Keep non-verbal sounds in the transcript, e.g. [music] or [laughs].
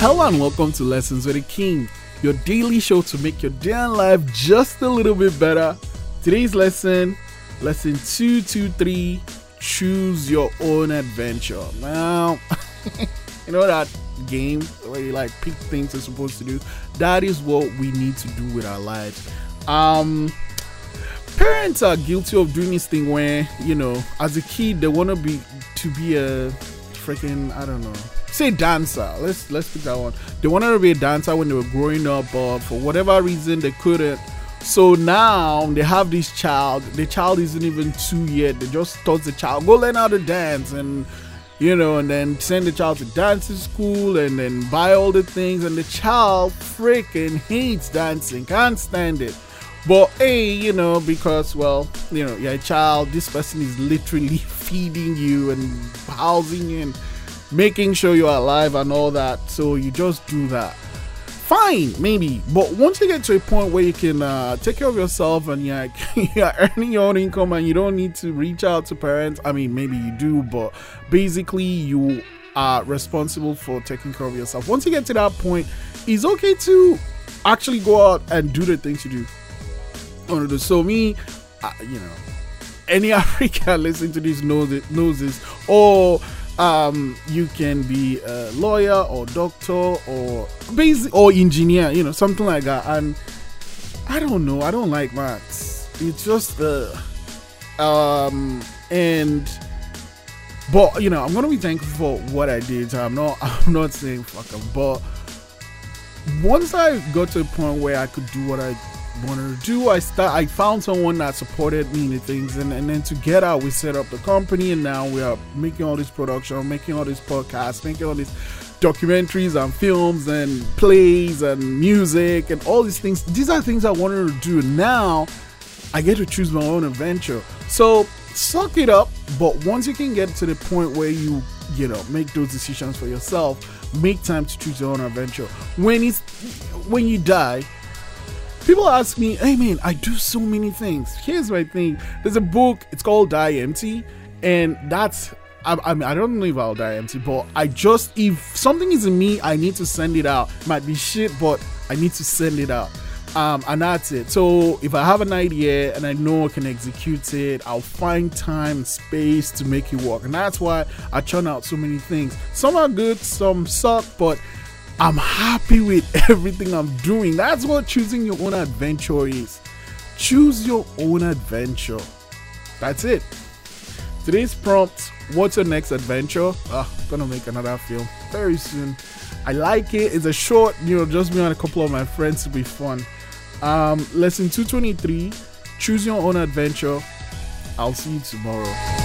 Hello and welcome to Lessons with the King, your daily show to make your day and life just a little bit better. Today's lesson, lesson 223 Choose Your Own Adventure. Now, [laughs] you know that game where you like pick things you're supposed to do? That is what we need to do with our lives. Um, parents are guilty of doing this thing where, you know, as a kid, they want to be to be a freaking, I don't know say dancer. Let's let's pick that one. They wanted to be a dancer when they were growing up, but for whatever reason they couldn't. So now they have this child. The child isn't even two yet. They just taught the child go learn how to dance and you know, and then send the child to dancing school and then buy all the things. And the child freaking hates dancing, can't stand it. But hey, you know, because well, you know, you're a child. This person is literally [laughs] feeding you and housing you and making sure you're alive and all that. So you just do that. Fine, maybe. But once you get to a point where you can uh, take care of yourself and you're, [laughs] you're earning your own income and you don't need to reach out to parents, I mean, maybe you do, but basically you are responsible for taking care of yourself. Once you get to that point, it's okay to actually go out and do the things you do. So me, uh, you know, any [laughs] African listening to this knows it knows this. Or um, you can be a lawyer or doctor or basic or engineer, you know, something like that. And I don't know, I don't like maths. It's just uh, um, and but you know, I'm gonna be thankful for what I did. I'm not, [laughs] I'm not saying fuck but once I got to a point where I could do what I wanted to do. I start I found someone that supported me in things and, and then together we set up the company and now we are making all this production, making all these podcasts, making all these documentaries and films and plays and music and all these things. These are things I wanted to do. Now I get to choose my own adventure. So suck it up, but once you can get to the point where you, you know, make those decisions for yourself, make time to choose your own adventure. When it's when you die, People ask me, hey man, I do so many things. Here's my thing. There's a book, it's called Die Empty, and that's I, mean, I don't know if I'll die empty, but I just if something is in me, I need to send it out. Might be shit, but I need to send it out. Um, and that's it. So if I have an idea and I know I can execute it, I'll find time, space to make it work. And that's why I churn out so many things. Some are good, some suck, but I'm happy with [laughs] everything I'm doing. That's what choosing your own adventure is. Choose your own adventure. That's it. Today's prompt What's your next adventure? Ah, gonna make another film very soon. I like it. It's a short, you know, just me and a couple of my friends to be fun. Um, lesson 223 Choose your own adventure. I'll see you tomorrow.